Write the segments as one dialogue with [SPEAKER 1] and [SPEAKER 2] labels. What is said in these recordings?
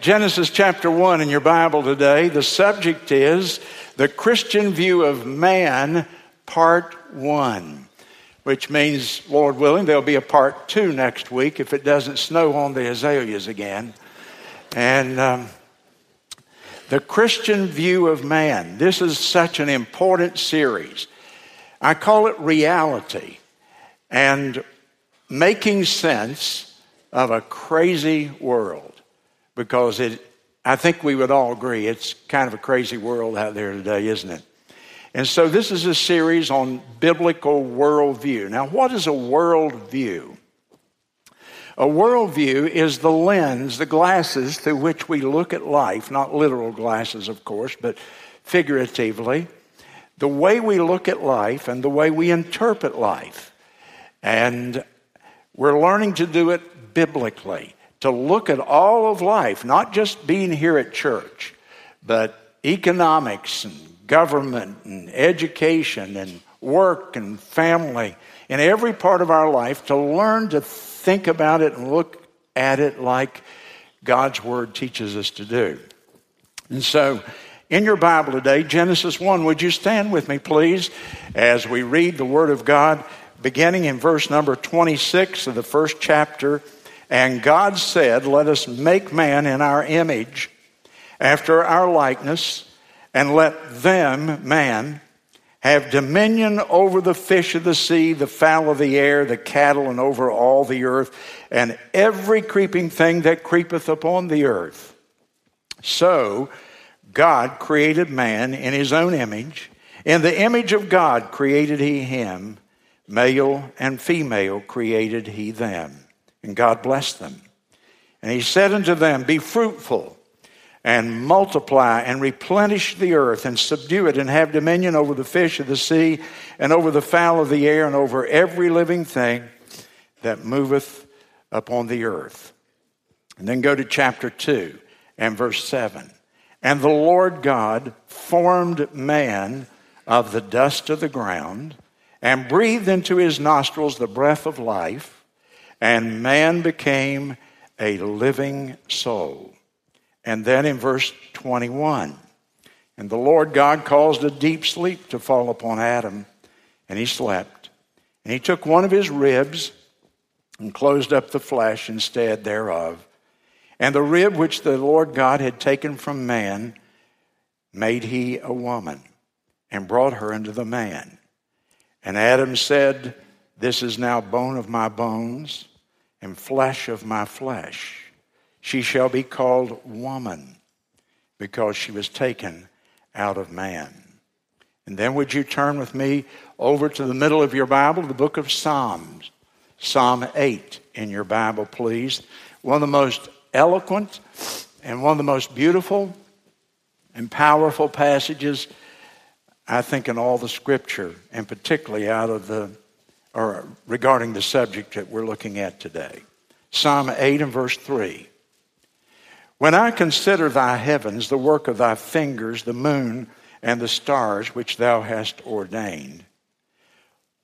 [SPEAKER 1] Genesis chapter 1 in your Bible today. The subject is the Christian view of man, part 1, which means, Lord willing, there'll be a part 2 next week if it doesn't snow on the azaleas again. And um, the Christian view of man. This is such an important series. I call it reality and making sense of a crazy world because it, I think we would all agree it's kind of a crazy world out there today, isn't it? And so this is a series on biblical worldview. Now, what is a worldview? A worldview is the lens, the glasses through which we look at life, not literal glasses, of course, but figuratively. The way we look at life and the way we interpret life. And we're learning to do it biblically to look at all of life, not just being here at church, but economics and government and education and work and family, in every part of our life, to learn to think about it and look at it like God's Word teaches us to do. And so, in your Bible today, Genesis 1, would you stand with me, please, as we read the Word of God, beginning in verse number 26 of the first chapter and God said, Let us make man in our image, after our likeness, and let them, man, have dominion over the fish of the sea, the fowl of the air, the cattle, and over all the earth, and every creeping thing that creepeth upon the earth. So God created man in his own image. In the image of God created he him, male and female created he them. And God blessed them. And he said unto them, Be fruitful and multiply and replenish the earth and subdue it and have dominion over the fish of the sea and over the fowl of the air and over every living thing that moveth upon the earth. And then go to chapter 2 and verse 7. And the Lord God formed man of the dust of the ground and breathed into his nostrils the breath of life and man became a living soul. And then in verse 21, and the Lord God caused a deep sleep to fall upon Adam, and he slept. And he took one of his ribs and closed up the flesh instead thereof. And the rib which the Lord God had taken from man made he a woman and brought her unto the man. And Adam said, This is now bone of my bones and flesh of my flesh. She shall be called woman because she was taken out of man. And then would you turn with me over to the middle of your Bible, the book of Psalms, Psalm 8 in your Bible, please. One of the most eloquent and one of the most beautiful and powerful passages, I think, in all the scripture, and particularly out of the or regarding the subject that we're looking at today. Psalm 8 and verse 3. When I consider thy heavens, the work of thy fingers, the moon and the stars which thou hast ordained,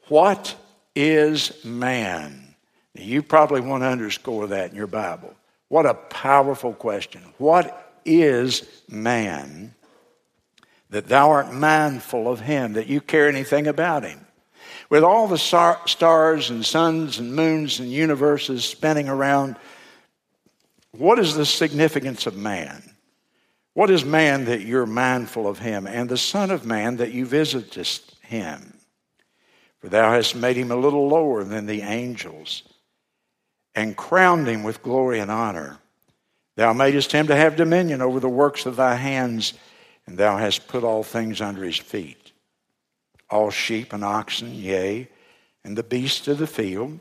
[SPEAKER 1] what is man? Now, you probably want to underscore that in your Bible. What a powerful question. What is man that thou art mindful of him, that you care anything about him? With all the stars and suns and moons and universes spinning around, what is the significance of man? What is man that you're mindful of him, and the Son of Man that you visitest him? For thou hast made him a little lower than the angels, and crowned him with glory and honor. Thou madest him to have dominion over the works of thy hands, and thou hast put all things under his feet all sheep and oxen, yea, and the beasts of the field,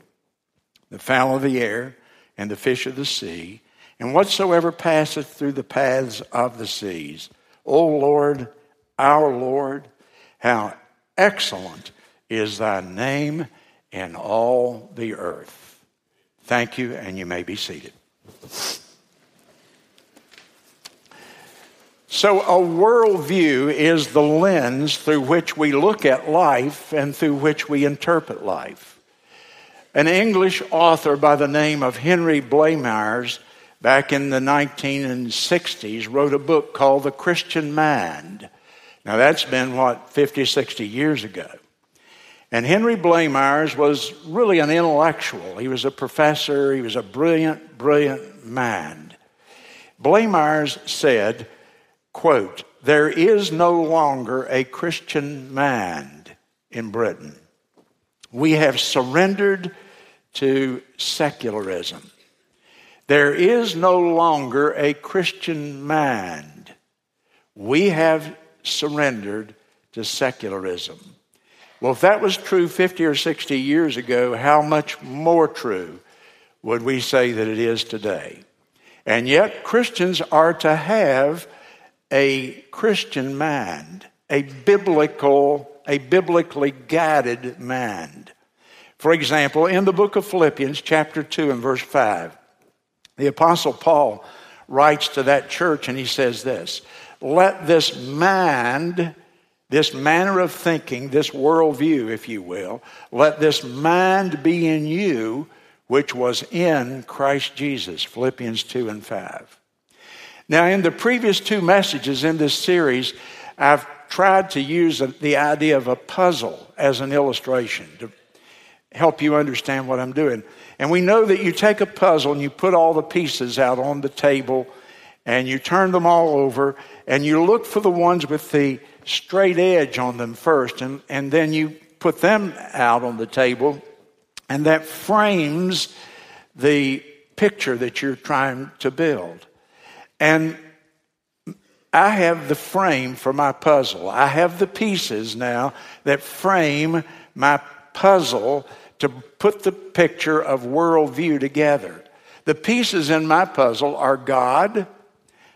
[SPEAKER 1] the fowl of the air, and the fish of the sea, and whatsoever passeth through the paths of the seas. O Lord, our Lord, how excellent is thy name in all the earth. Thank you, and you may be seated. So, a worldview is the lens through which we look at life and through which we interpret life. An English author by the name of Henry Blamires back in the 1960s, wrote a book called The Christian Mind. Now, that's been, what, 50, 60 years ago. And Henry Blamires was really an intellectual. He was a professor, he was a brilliant, brilliant mind. Blamires said, quote, there is no longer a Christian mind in Britain. We have surrendered to secularism. There is no longer a Christian mind. We have surrendered to secularism. Well, if that was true 50 or 60 years ago, how much more true would we say that it is today? And yet, Christians are to have a Christian mind, a biblical, a biblically guided mind. For example, in the book of Philippians, chapter 2 and verse 5, the Apostle Paul writes to that church and he says this Let this mind this manner of thinking, this worldview, if you will, let this mind be in you, which was in Christ Jesus. Philippians 2 and 5. Now, in the previous two messages in this series, I've tried to use the idea of a puzzle as an illustration to help you understand what I'm doing. And we know that you take a puzzle and you put all the pieces out on the table and you turn them all over and you look for the ones with the straight edge on them first, and, and then you put them out on the table, and that frames the picture that you're trying to build. And I have the frame for my puzzle. I have the pieces now that frame my puzzle to put the picture of worldview together. The pieces in my puzzle are God,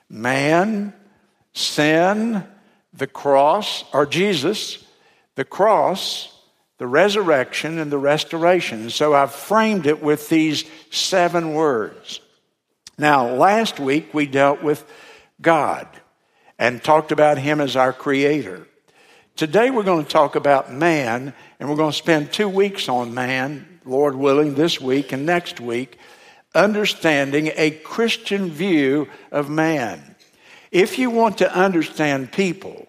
[SPEAKER 1] man, sin, the cross, or Jesus, the cross, the resurrection, and the restoration. so I've framed it with these seven words. Now, last week we dealt with God and talked about Him as our Creator. Today we're going to talk about man, and we're going to spend two weeks on man, Lord willing, this week and next week, understanding a Christian view of man. If you want to understand people,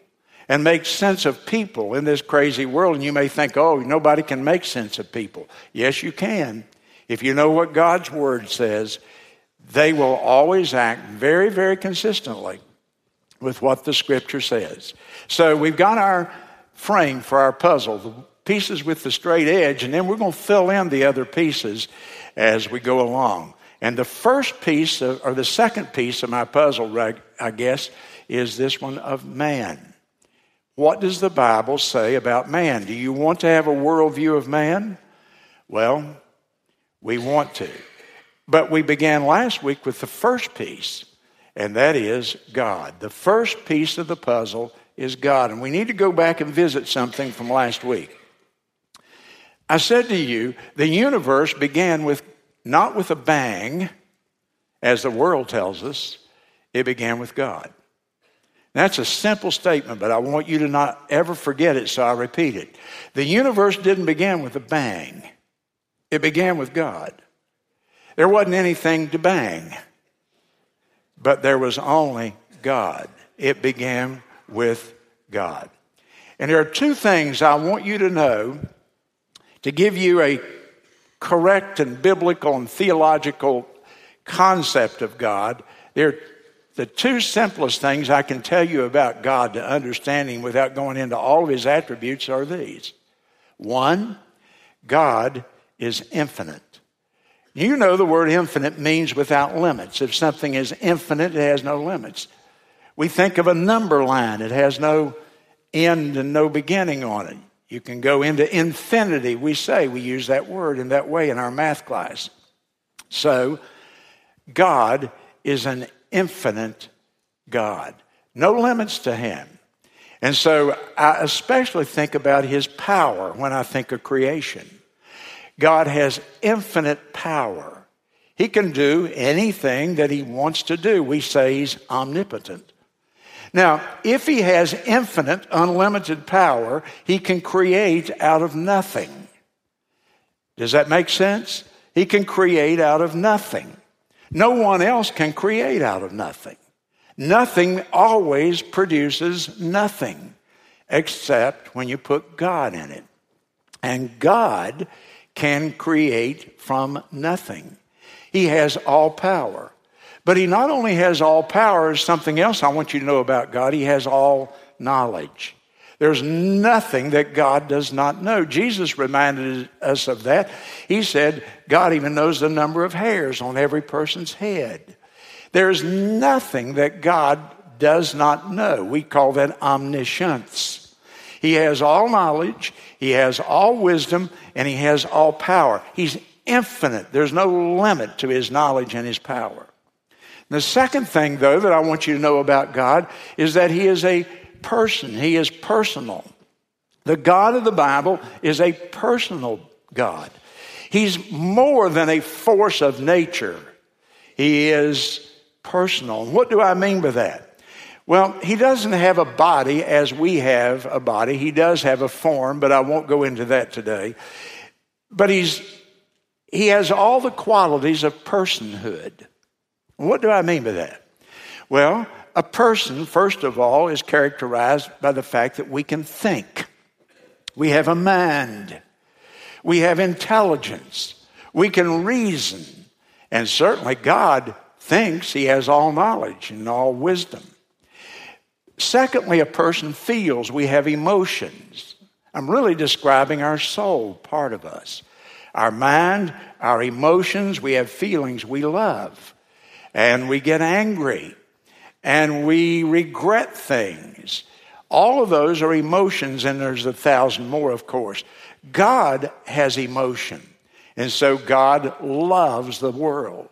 [SPEAKER 1] and make sense of people in this crazy world. And you may think, oh, nobody can make sense of people. Yes, you can. If you know what God's Word says, they will always act very, very consistently with what the Scripture says. So we've got our frame for our puzzle, the pieces with the straight edge, and then we're going to fill in the other pieces as we go along. And the first piece, of, or the second piece of my puzzle, I guess, is this one of man. What does the Bible say about man? Do you want to have a worldview of man? Well, we want to. But we began last week with the first piece, and that is God. The first piece of the puzzle is God. And we need to go back and visit something from last week. I said to you, the universe began with not with a bang, as the world tells us, it began with God. That's a simple statement, but I want you to not ever forget it, so I repeat it. The universe didn't begin with a bang, it began with God. There wasn't anything to bang, but there was only God. It began with God. And there are two things I want you to know to give you a correct and biblical and theological concept of God. There are the two simplest things I can tell you about God to understanding without going into all of his attributes are these. One, God is infinite. You know the word infinite means without limits. If something is infinite, it has no limits. We think of a number line, it has no end and no beginning on it. You can go into infinity, we say, we use that word in that way in our math class. So, God is an infinite God, no limits to Him. And so I especially think about His power when I think of creation. God has infinite power. He can do anything that He wants to do. We say He's omnipotent. Now, if He has infinite, unlimited power, He can create out of nothing. Does that make sense? He can create out of nothing. No one else can create out of nothing. Nothing always produces nothing except when you put God in it. And God can create from nothing. He has all power. But He not only has all power, something else I want you to know about God, He has all knowledge. There's nothing that God does not know. Jesus reminded us of that. He said, God even knows the number of hairs on every person's head. There's nothing that God does not know. We call that omniscience. He has all knowledge, He has all wisdom, and He has all power. He's infinite. There's no limit to His knowledge and His power. The second thing, though, that I want you to know about God is that He is a person, He is personal. The God of the Bible is a personal God. He's more than a force of nature. He is personal. what do I mean by that? Well, he doesn't have a body as we have a body. He does have a form, but I won't go into that today. But he's, he has all the qualities of personhood. What do I mean by that? Well, a person, first of all, is characterized by the fact that we can think. We have a mind. We have intelligence. We can reason. And certainly God thinks he has all knowledge and all wisdom. Secondly, a person feels we have emotions. I'm really describing our soul, part of us. Our mind, our emotions, we have feelings we love. And we get angry. And we regret things. All of those are emotions, and there's a thousand more, of course. God has emotion. And so God loves the world.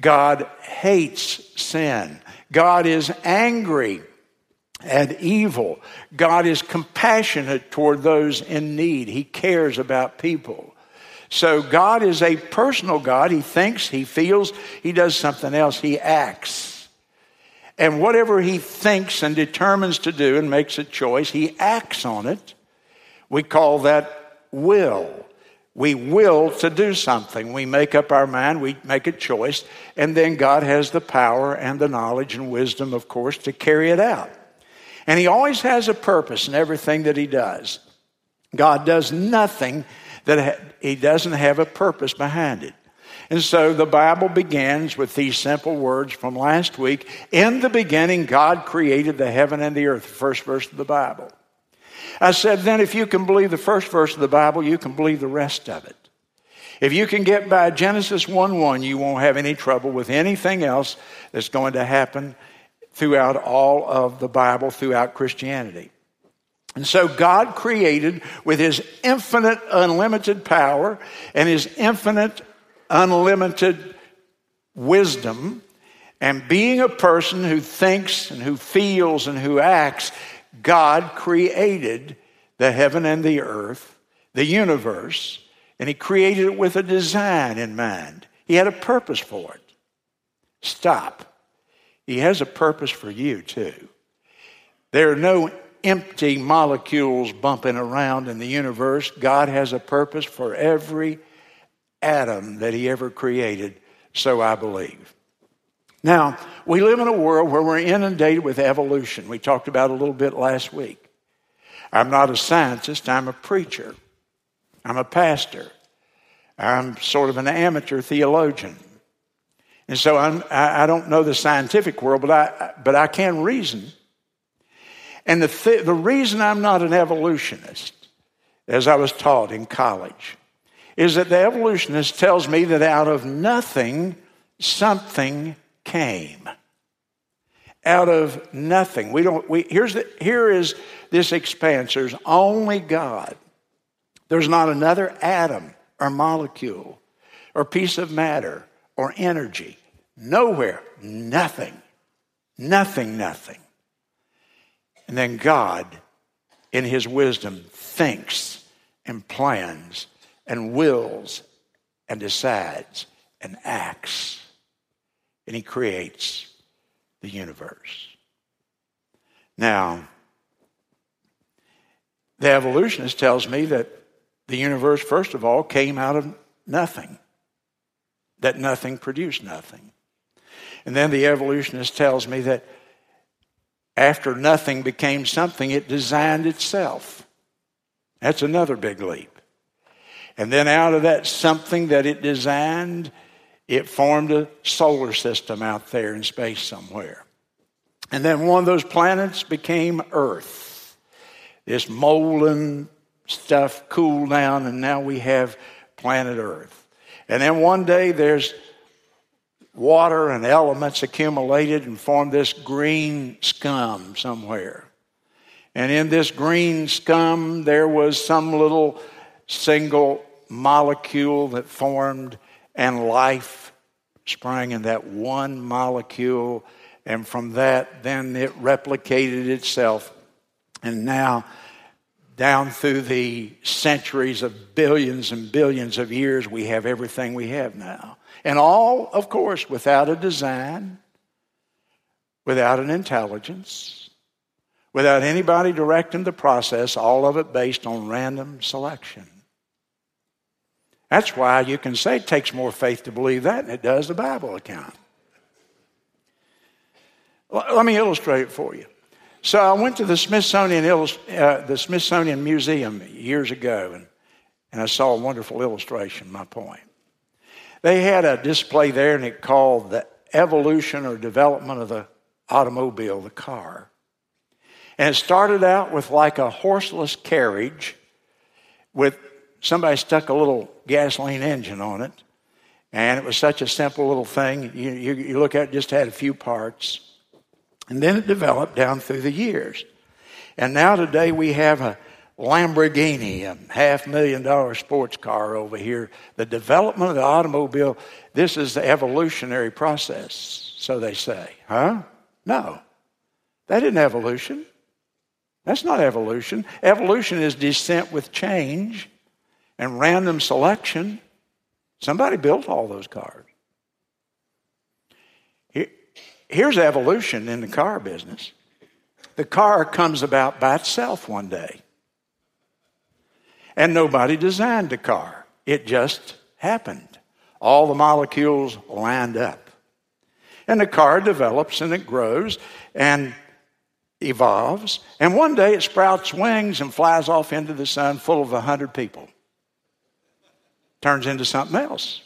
[SPEAKER 1] God hates sin. God is angry at evil. God is compassionate toward those in need. He cares about people. So God is a personal God. He thinks, he feels, he does something else, he acts. And whatever he thinks and determines to do and makes a choice, he acts on it. We call that will. We will to do something. We make up our mind, we make a choice, and then God has the power and the knowledge and wisdom, of course, to carry it out. And He always has a purpose in everything that He does. God does nothing that He doesn't have a purpose behind it. And so the Bible begins with these simple words from last week In the beginning, God created the heaven and the earth, the first verse of the Bible. I said, then if you can believe the first verse of the Bible, you can believe the rest of it. If you can get by Genesis 1 1, you won't have any trouble with anything else that's going to happen throughout all of the Bible, throughout Christianity. And so God created with his infinite, unlimited power and his infinite, unlimited wisdom, and being a person who thinks and who feels and who acts, God created the heaven and the earth, the universe, and He created it with a design in mind. He had a purpose for it. Stop. He has a purpose for you, too. There are no empty molecules bumping around in the universe. God has a purpose for every atom that He ever created, so I believe. Now, we live in a world where we're inundated with evolution. We talked about a little bit last week. I'm not a scientist, I'm a preacher. I'm a pastor. I'm sort of an amateur theologian. And so I'm, I, don't know the scientific world, but I, but I can reason. And the, th- the reason I'm not an evolutionist, as I was taught in college, is that the evolutionist tells me that out of nothing, something came out of nothing. We don't, we, here's the, here is this expanse. There's only God. There's not another atom or molecule or piece of matter or energy. Nowhere. Nothing. Nothing, nothing. And then God, in His wisdom, thinks and plans and wills and decides and acts and he creates the universe. Now, the evolutionist tells me that the universe, first of all, came out of nothing, that nothing produced nothing. And then the evolutionist tells me that after nothing became something, it designed itself. That's another big leap. And then out of that something that it designed, it formed a solar system out there in space somewhere. And then one of those planets became Earth. This molten stuff cooled down, and now we have planet Earth. And then one day there's water and elements accumulated and formed this green scum somewhere. And in this green scum, there was some little single molecule that formed, and life sprang in that one molecule. And from that, then it replicated itself. And now, down through the centuries of billions and billions of years, we have everything we have now. And all, of course, without a design, without an intelligence, without anybody directing the process, all of it based on random selection. That's why you can say it takes more faith to believe that than it does the Bible account. Let me illustrate it for you. So I went to the Smithsonian, uh, the Smithsonian Museum years ago, and, and I saw a wonderful illustration, my point. They had a display there, and it called the evolution or development of the automobile, the car. And it started out with like a horseless carriage with somebody stuck a little gasoline engine on it. And it was such a simple little thing. You, you, you look at it, just had a few parts. And then it developed down through the years. And now today we have a Lamborghini, a half million dollar sports car over here. The development of the automobile, this is the evolutionary process, so they say. Huh? No. That isn't evolution. That's not evolution. Evolution is descent with change and random selection. Somebody built all those cars. Here's evolution in the car business the car comes about by itself one day. And nobody designed the car, it just happened. All the molecules lined up. And the car develops and it grows and evolves. And one day it sprouts wings and flies off into the sun full of a hundred people. Turns into something else.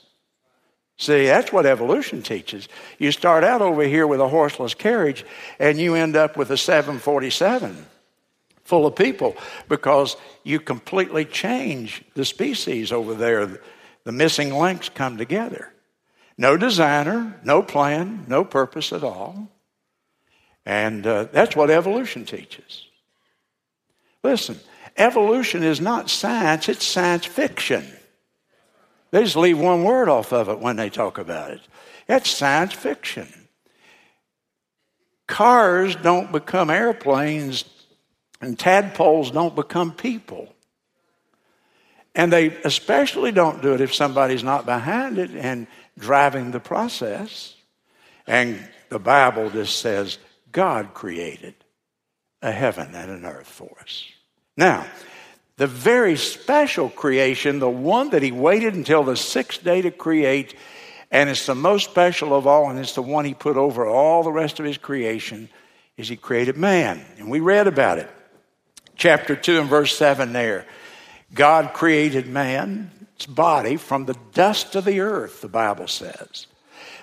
[SPEAKER 1] See, that's what evolution teaches. You start out over here with a horseless carriage and you end up with a 747 full of people because you completely change the species over there. The missing links come together. No designer, no plan, no purpose at all. And uh, that's what evolution teaches. Listen, evolution is not science, it's science fiction. They just leave one word off of it when they talk about it. That's science fiction. Cars don't become airplanes and tadpoles don't become people. And they especially don't do it if somebody's not behind it and driving the process. And the Bible just says God created a heaven and an earth for us. Now, the very special creation, the one that he waited until the sixth day to create, and it's the most special of all, and it's the one he put over all the rest of his creation, is he created man. And we read about it chapter 2 and verse 7 there. God created man's body from the dust of the earth, the Bible says.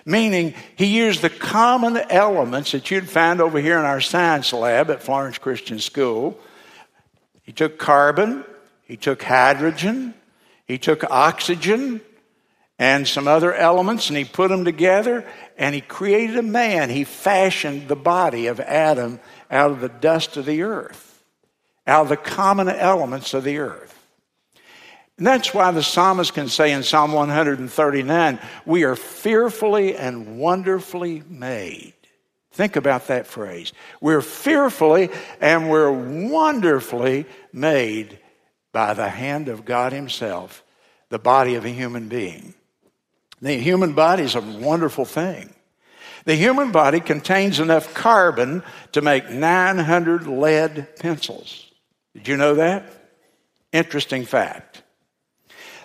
[SPEAKER 1] Meaning, he used the common elements that you'd find over here in our science lab at Florence Christian School. He took carbon, he took hydrogen, he took oxygen, and some other elements, and he put them together, and he created a man. He fashioned the body of Adam out of the dust of the earth out of the common elements of the earth. And that's why the psalmist can say in Psalm 139, We are fearfully and wonderfully made. Think about that phrase. We're fearfully and we're wonderfully made by the hand of God Himself, the body of a human being. The human body is a wonderful thing. The human body contains enough carbon to make 900 lead pencils. Did you know that? Interesting fact.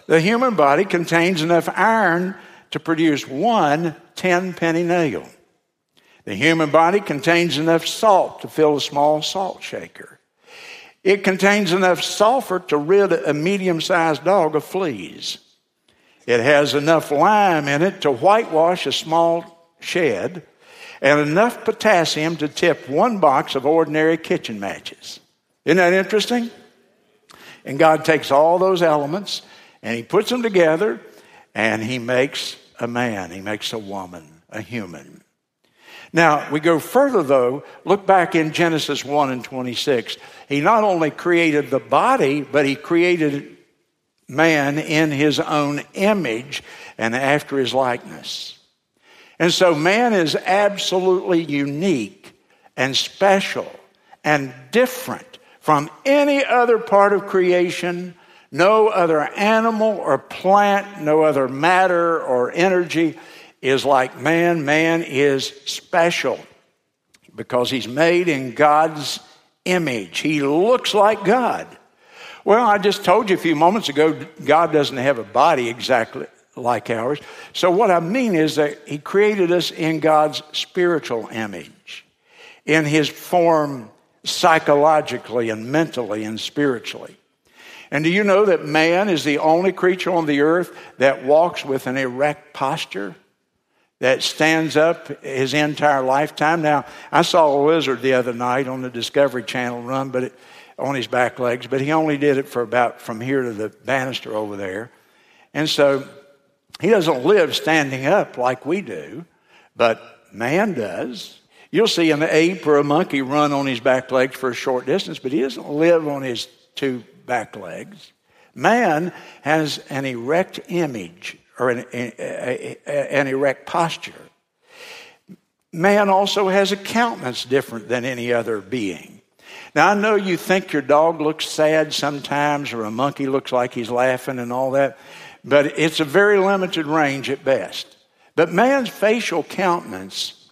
[SPEAKER 1] The human body contains enough iron to produce one 10 penny nail. The human body contains enough salt to fill a small salt shaker. It contains enough sulfur to rid a medium sized dog of fleas. It has enough lime in it to whitewash a small shed and enough potassium to tip one box of ordinary kitchen matches. Isn't that interesting? And God takes all those elements and He puts them together and He makes a man, He makes a woman, a human. Now, we go further though, look back in Genesis 1 and 26. He not only created the body, but He created man in His own image and after His likeness. And so man is absolutely unique and special and different from any other part of creation, no other animal or plant, no other matter or energy is like man. Man is special because he's made in God's image. He looks like God. Well, I just told you a few moments ago, God doesn't have a body exactly like ours. So, what I mean is that He created us in God's spiritual image, in His form psychologically and mentally and spiritually. And do you know that man is the only creature on the earth that walks with an erect posture? That stands up his entire lifetime. Now, I saw a lizard the other night on the Discovery Channel run, but it, on his back legs, but he only did it for about from here to the banister over there. And so he doesn't live standing up like we do, but man does. You'll see an ape or a monkey run on his back legs for a short distance, but he doesn't live on his two back legs. Man has an erect image or an, an erect posture. Man also has a countenance different than any other being. Now, I know you think your dog looks sad sometimes, or a monkey looks like he's laughing and all that, but it's a very limited range at best. But man's facial countenance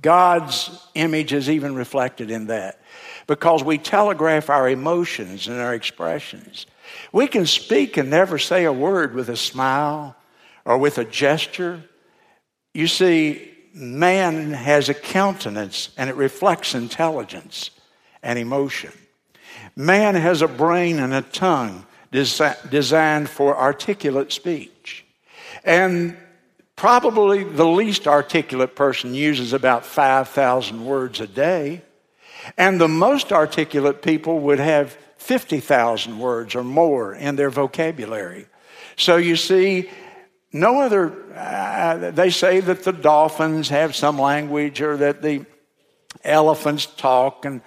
[SPEAKER 1] God's image is even reflected in that because we telegraph our emotions and our expressions. We can speak and never say a word with a smile or with a gesture. You see, man has a countenance and it reflects intelligence and emotion. Man has a brain and a tongue designed for articulate speech. And Probably the least articulate person uses about 5,000 words a day, and the most articulate people would have 50,000 words or more in their vocabulary. So you see, no other, uh, they say that the dolphins have some language or that the elephants talk and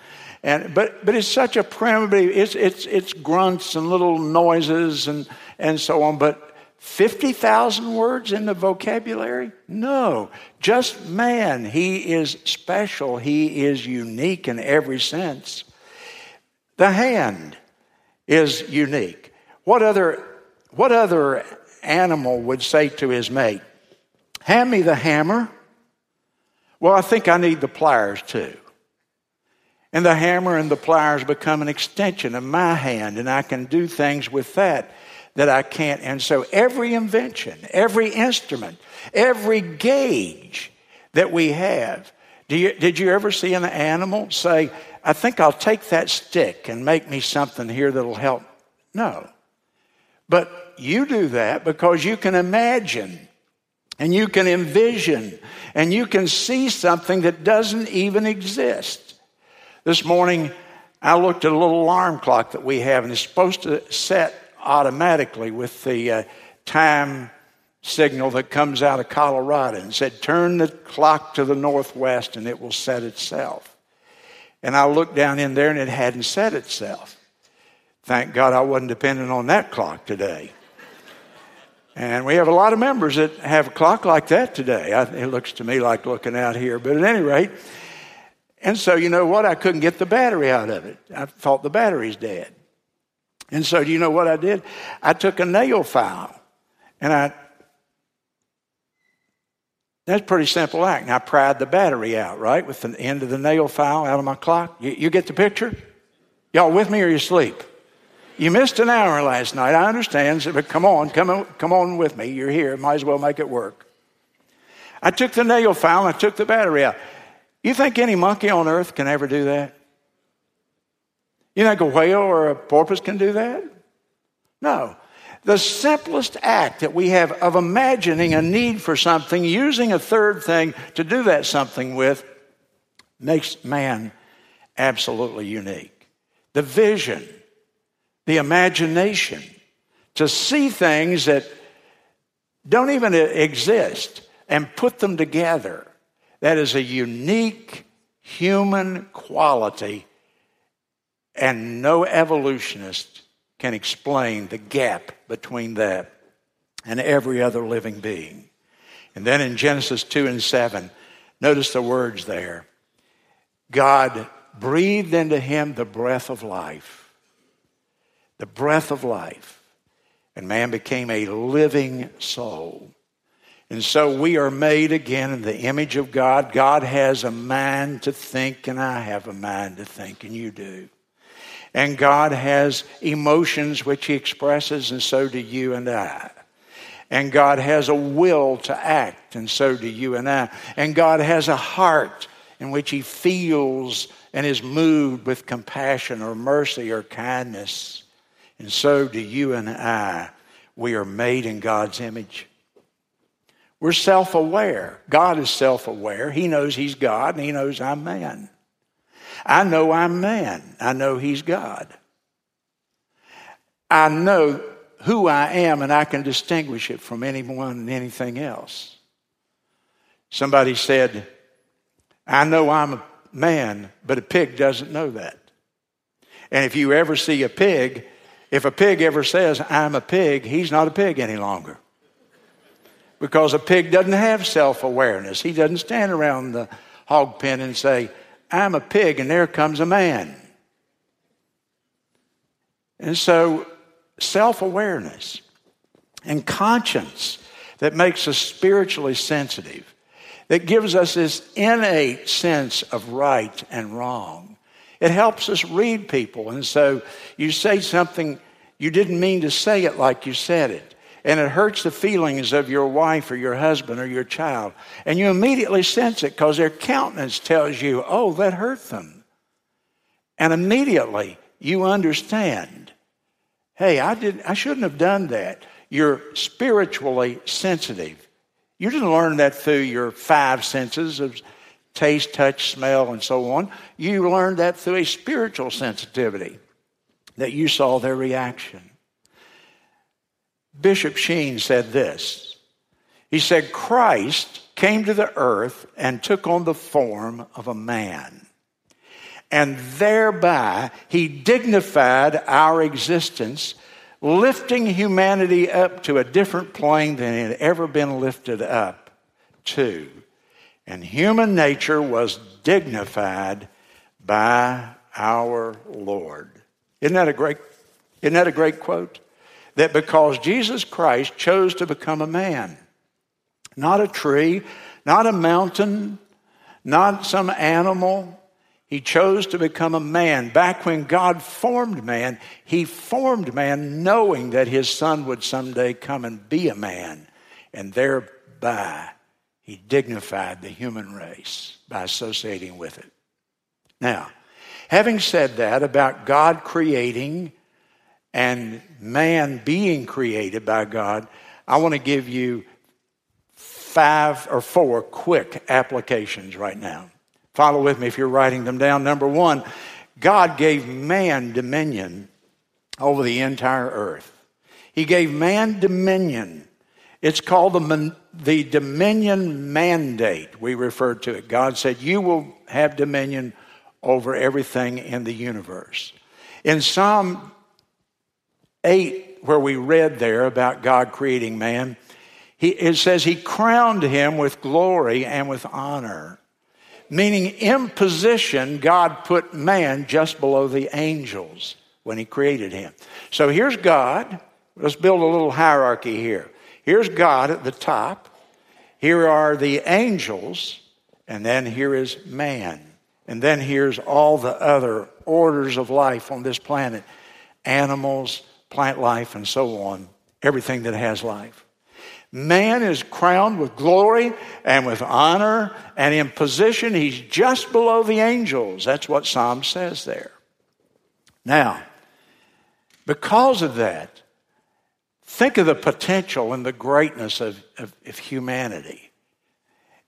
[SPEAKER 1] and but but it's such a primitive it's it's it's grunts and little noises and and so on but 50,000 words in the vocabulary? No, just man. He is special, he is unique in every sense. The hand is unique. What other, what other animal would say to his mate, Hand me the hammer? Well, I think I need the pliers too. And the hammer and the pliers become an extension of my hand, and I can do things with that that I can't. And so every invention, every instrument, every gauge that we have, you, did you ever see an animal say, I think I'll take that stick and make me something here that'll help? No. But you do that because you can imagine and you can envision and you can see something that doesn't even exist. This morning, I looked at a little alarm clock that we have, and it's supposed to set automatically with the uh, time signal that comes out of Colorado and said, Turn the clock to the northwest and it will set itself. And I looked down in there and it hadn't set itself. Thank God I wasn't dependent on that clock today. And we have a lot of members that have a clock like that today. I, it looks to me like looking out here, but at any rate, and so you know what? I couldn't get the battery out of it. I thought the battery's dead. And so, do you know what I did? I took a nail file and I, that's pretty simple act. And I pried the battery out, right, with the end of the nail file out of my clock. You, you get the picture? Y'all with me or you asleep? You missed an hour last night. I understand, but come on, come on, come on with me. You're here. Might as well make it work. I took the nail file and I took the battery out. You think any monkey on earth can ever do that? You think a whale or a porpoise can do that? No. The simplest act that we have of imagining a need for something, using a third thing to do that something with, makes man absolutely unique. The vision, the imagination, to see things that don't even exist and put them together. That is a unique human quality, and no evolutionist can explain the gap between that and every other living being. And then in Genesis 2 and 7, notice the words there God breathed into him the breath of life. The breath of life. And man became a living soul. And so we are made again in the image of God. God has a mind to think, and I have a mind to think, and you do. And God has emotions which He expresses, and so do you and I. And God has a will to act, and so do you and I. And God has a heart in which He feels and is moved with compassion or mercy or kindness. And so do you and I. We are made in God's image. We're self aware. God is self aware. He knows He's God and He knows I'm man. I know I'm man. I know He's God. I know who I am and I can distinguish it from anyone and anything else. Somebody said, I know I'm a man, but a pig doesn't know that. And if you ever see a pig, if a pig ever says, I'm a pig, he's not a pig any longer. Because a pig doesn't have self awareness. He doesn't stand around the hog pen and say, I'm a pig and there comes a man. And so, self awareness and conscience that makes us spiritually sensitive, that gives us this innate sense of right and wrong. It helps us read people. And so, you say something, you didn't mean to say it like you said it and it hurts the feelings of your wife or your husband or your child. And you immediately sense it because their countenance tells you, oh, that hurt them. And immediately you understand, hey, I, didn't, I shouldn't have done that. You're spiritually sensitive. You didn't learn that through your five senses of taste, touch, smell, and so on. You learned that through a spiritual sensitivity that you saw their reaction. Bishop Sheen said this. He said, Christ came to the earth and took on the form of a man. And thereby he dignified our existence, lifting humanity up to a different plane than it had ever been lifted up to. And human nature was dignified by our Lord. Isn't that a great, isn't that a great quote? That because Jesus Christ chose to become a man, not a tree, not a mountain, not some animal, he chose to become a man. Back when God formed man, he formed man knowing that his son would someday come and be a man. And thereby, he dignified the human race by associating with it. Now, having said that about God creating and man being created by God, I want to give you five or four quick applications right now. Follow with me if you're writing them down. Number one, God gave man dominion over the entire earth. He gave man dominion. It's called the, the dominion mandate. We refer to it. God said, You will have dominion over everything in the universe. In Psalm 8, where we read there about God creating man, he, it says he crowned him with glory and with honor. Meaning, in position, God put man just below the angels when he created him. So here's God. Let's build a little hierarchy here. Here's God at the top. Here are the angels. And then here is man. And then here's all the other orders of life on this planet animals, plant life, and so on, everything that has life. Man is crowned with glory and with honor, and in position, he's just below the angels. That's what Psalm says there. Now, because of that, think of the potential and the greatness of, of, of humanity.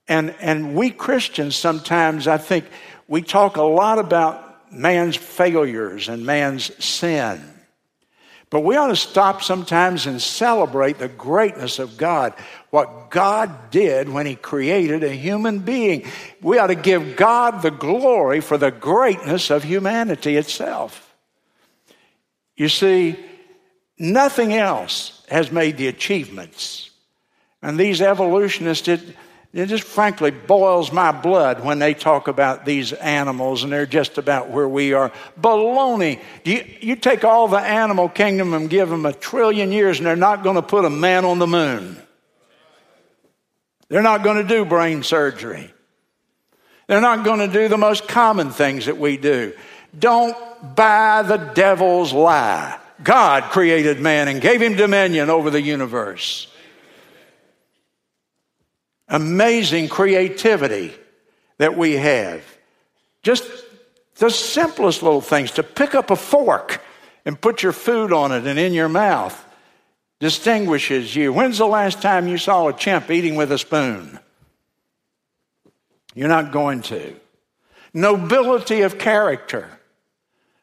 [SPEAKER 1] And, and we Christians sometimes, I think, we talk a lot about man's failures and man's sin. But we ought to stop sometimes and celebrate the greatness of God, what God did when He created a human being. We ought to give God the glory for the greatness of humanity itself. You see, nothing else has made the achievements. And these evolutionists, it, it just frankly boils my blood when they talk about these animals and they're just about where we are. Baloney. You, you take all the animal kingdom and give them a trillion years and they're not going to put a man on the moon. They're not going to do brain surgery. They're not going to do the most common things that we do. Don't buy the devil's lie. God created man and gave him dominion over the universe amazing creativity that we have. Just the simplest little things to pick up a fork and put your food on it and in your mouth distinguishes you. When's the last time you saw a chimp eating with a spoon? You're not going to. Nobility of character.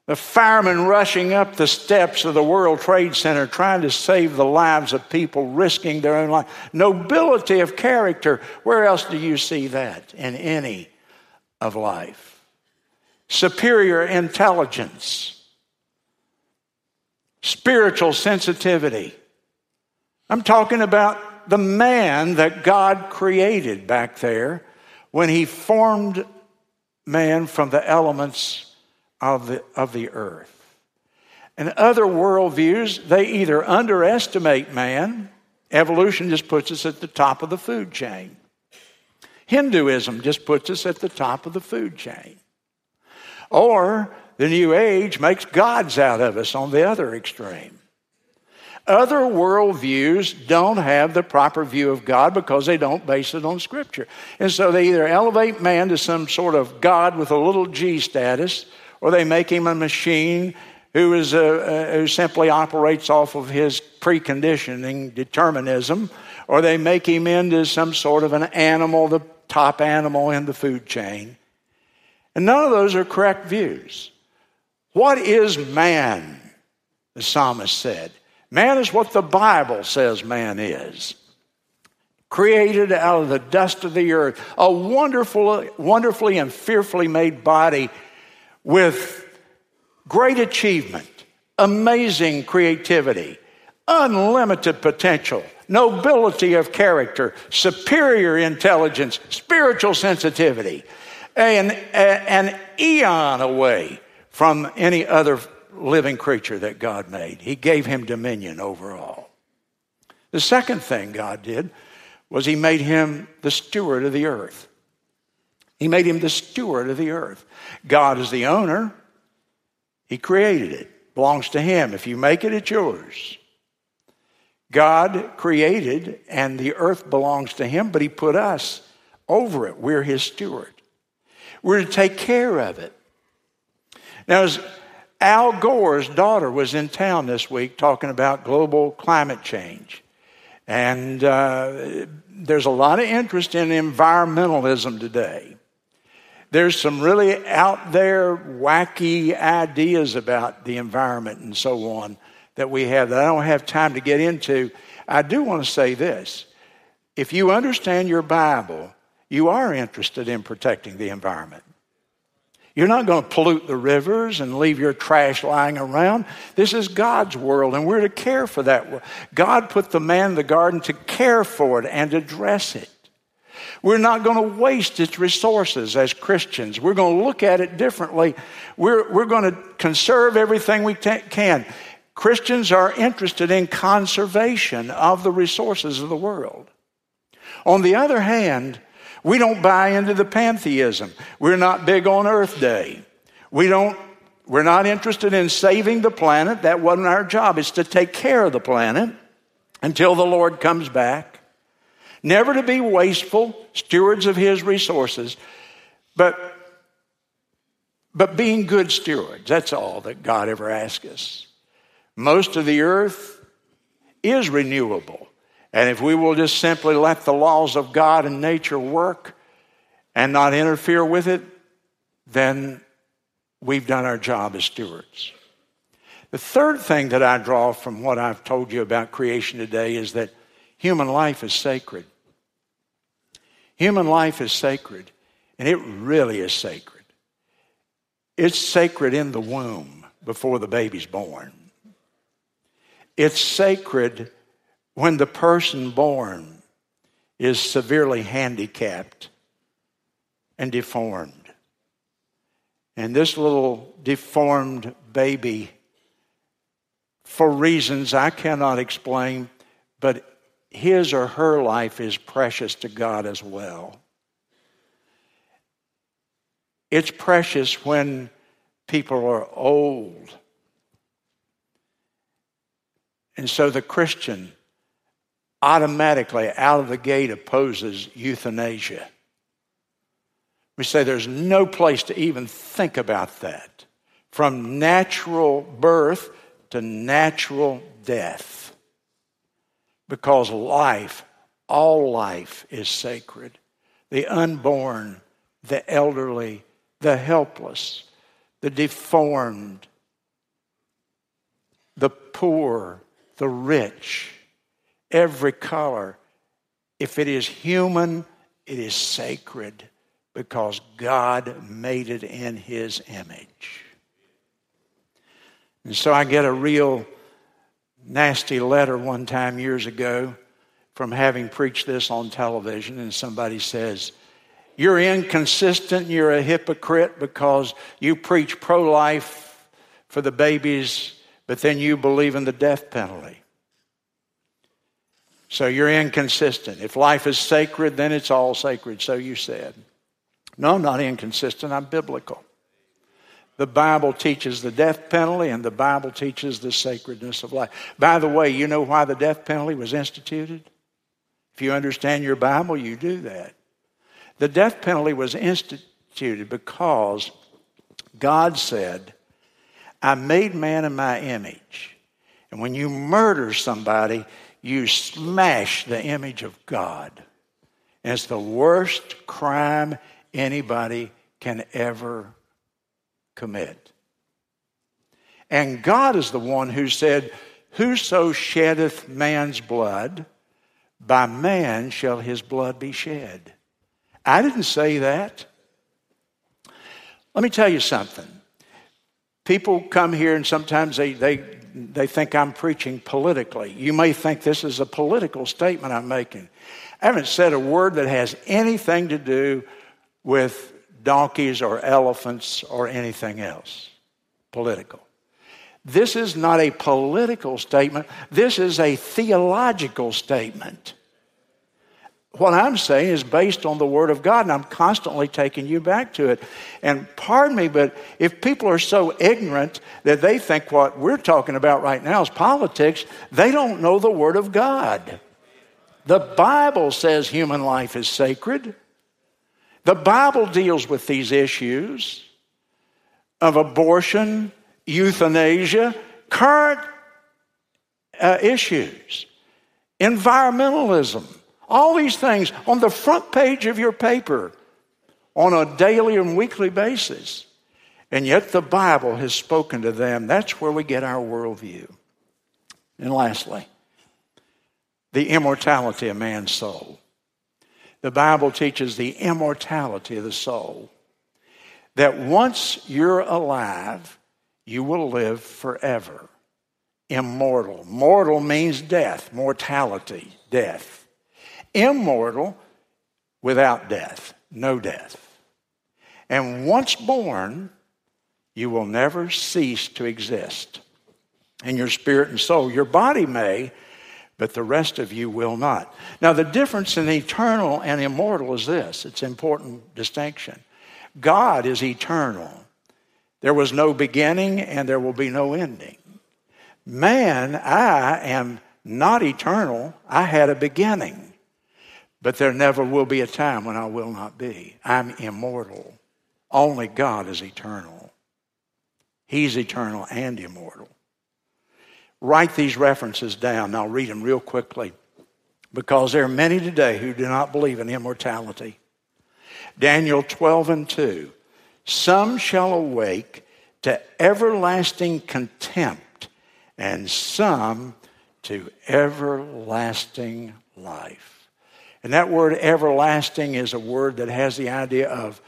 [SPEAKER 1] The firemen rushing up the steps of the World Trade Center trying to save the lives of people, risking their own life. Nobility of character. Where else do you see that in any of life? Superior intelligence, spiritual sensitivity. I'm talking about the man that God created back there when he formed man from the elements of the, of the earth. And other worldviews, they either underestimate man, evolution just puts us at the top of the food chain. Hinduism just puts us at the top of the food chain. Or the New Age makes gods out of us on the other extreme. Other worldviews don't have the proper view of God because they don't base it on Scripture. And so they either elevate man to some sort of God with a little g status or they make him a machine who, is a, who simply operates off of his preconditioning determinism, or they make him into some sort of an animal, the top animal in the food chain. And none of those are correct views. What is man? The psalmist said. Man is what the Bible says man is. Created out of the dust of the earth, a wonderful, wonderfully and fearfully made body with great achievement, amazing creativity, unlimited potential, nobility of character, superior intelligence, spiritual sensitivity, an, an eon away from any other living creature that God made. He gave him dominion over all. The second thing God did was He made him the steward of the earth. He made him the steward of the earth. God is the owner. He created it. Belongs to him. If you make it, it's yours. God created and the earth belongs to him, but he put us over it. We're his steward. We're to take care of it. Now, Al Gore's daughter was in town this week talking about global climate change. And uh, there's a lot of interest in environmentalism today. There's some really out there wacky ideas about the environment and so on that we have that I don't have time to get into. I do want to say this. If you understand your Bible, you are interested in protecting the environment. You're not going to pollute the rivers and leave your trash lying around. This is God's world, and we're to care for that. World. God put the man in the garden to care for it and address it. We're not going to waste its resources as Christians. We're going to look at it differently. We're, we're going to conserve everything we t- can. Christians are interested in conservation of the resources of the world. On the other hand, we don't buy into the pantheism. We're not big on Earth Day. We don't, we're not interested in saving the planet. That wasn't our job. It's to take care of the planet until the Lord comes back. Never to be wasteful, stewards of His resources, but, but being good stewards. That's all that God ever asks us. Most of the earth is renewable. And if we will just simply let the laws of God and nature work and not interfere with it, then we've done our job as stewards. The third thing that I draw from what I've told you about creation today is that human life is sacred. Human life is sacred, and it really is sacred. It's sacred in the womb before the baby's born. It's sacred when the person born is severely handicapped and deformed. And this little deformed baby, for reasons I cannot explain, but his or her life is precious to God as well. It's precious when people are old. And so the Christian automatically out of the gate opposes euthanasia. We say there's no place to even think about that. From natural birth to natural death. Because life, all life is sacred. The unborn, the elderly, the helpless, the deformed, the poor, the rich, every color. If it is human, it is sacred because God made it in His image. And so I get a real nasty letter one time years ago from having preached this on television, and somebody says, You're inconsistent, you're a hypocrite because you preach pro life for the babies, but then you believe in the death penalty. So you're inconsistent. If life is sacred, then it's all sacred, so you said. No, I'm not inconsistent. I'm biblical. The Bible teaches the death penalty, and the Bible teaches the sacredness of life. By the way, you know why the death penalty was instituted? If you understand your Bible, you do that. The death penalty was instituted because God said, I made man in my image. And when you murder somebody, you smash the image of God. And it's the worst crime anybody can ever commit. And God is the one who said, Whoso sheddeth man's blood, by man shall his blood be shed. I didn't say that. Let me tell you something. People come here and sometimes they, they, they think I'm preaching politically. You may think this is a political statement I'm making. I haven't said a word that has anything to do with donkeys or elephants or anything else. Political. This is not a political statement, this is a theological statement. What I'm saying is based on the Word of God, and I'm constantly taking you back to it. And pardon me, but if people are so ignorant that they think what we're talking about right now is politics, they don't know the Word of God. The Bible says human life is sacred. The Bible deals with these issues of abortion, euthanasia, current uh, issues, environmentalism, all these things on the front page of your paper on a daily and weekly basis. And yet the Bible has spoken to them. That's where we get our worldview. And lastly, the immortality of man's soul. The Bible teaches the immortality of the soul. That once you're alive, you will live forever. Immortal. Mortal means death, mortality, death. Immortal, without death, no death. And once born, you will never cease to exist in your spirit and soul. Your body may, but the rest of you will not. Now, the difference in eternal and immortal is this it's an important distinction. God is eternal, there was no beginning and there will be no ending. Man, I am not eternal, I had a beginning. But there never will be a time when I will not be. I'm immortal. Only God is eternal. He's eternal and immortal. Write these references down. I'll read them real quickly because there are many today who do not believe in immortality. Daniel 12 and 2. Some shall awake to everlasting contempt, and some to everlasting life. And that word everlasting is a word that has the idea of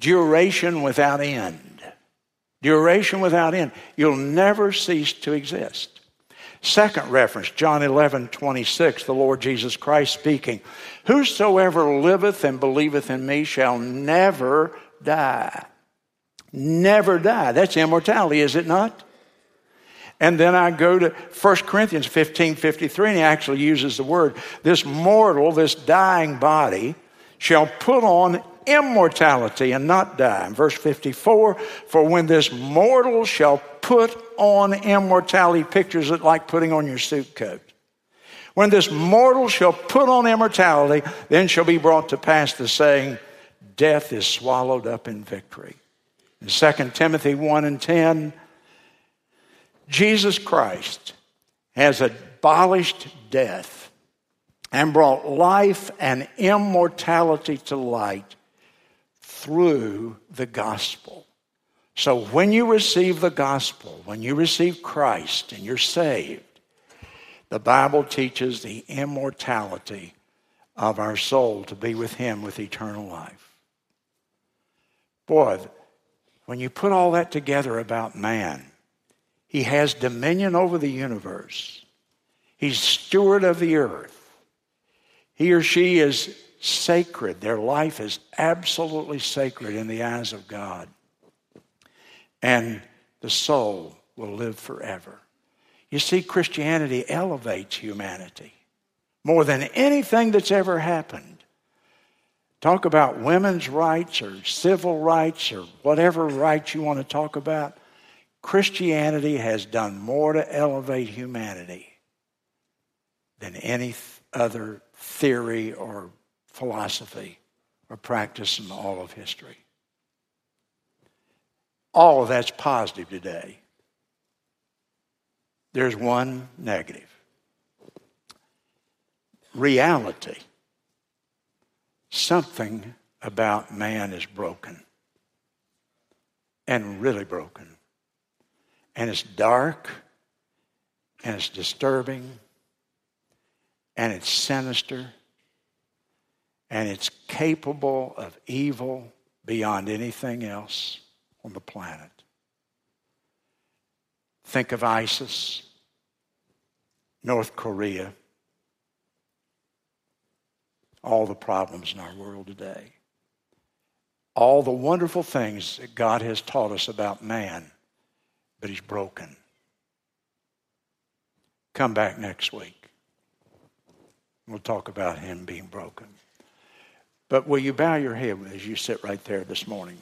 [SPEAKER 1] duration without end. Duration without end. You'll never cease to exist. Second reference, John 11, 26, the Lord Jesus Christ speaking. Whosoever liveth and believeth in me shall never die. Never die. That's immortality, is it not? And then I go to 1 Corinthians 15, 53, and he actually uses the word this mortal, this dying body shall put on immortality and not die. In verse 54, for when this mortal shall put on immortality, pictures it like putting on your suit coat. When this mortal shall put on immortality, then shall be brought to pass the saying, Death is swallowed up in victory. In 2 Timothy 1 and 10, Jesus Christ has abolished death and brought life and immortality to light through the gospel. So when you receive the gospel, when you receive Christ and you're saved, the Bible teaches the immortality of our soul to be with Him with eternal life. Boy, when you put all that together about man, he has dominion over the universe. He's steward of the earth. He or she is sacred. Their life is absolutely sacred in the eyes of God. And the soul will live forever. You see, Christianity elevates humanity more than anything that's ever happened. Talk about women's rights or civil rights or whatever rights you want to talk about. Christianity has done more to elevate humanity than any other theory or philosophy or practice in all of history. All of that's positive today. There's one negative reality. Something about man is broken and really broken. And it's dark and it's disturbing and it's sinister and it's capable of evil beyond anything else on the planet. Think of ISIS, North Korea, all the problems in our world today, all the wonderful things that God has taught us about man, but he's broken. Come back next week. We'll talk about him being broken. But will you bow your head as you sit right there this morning?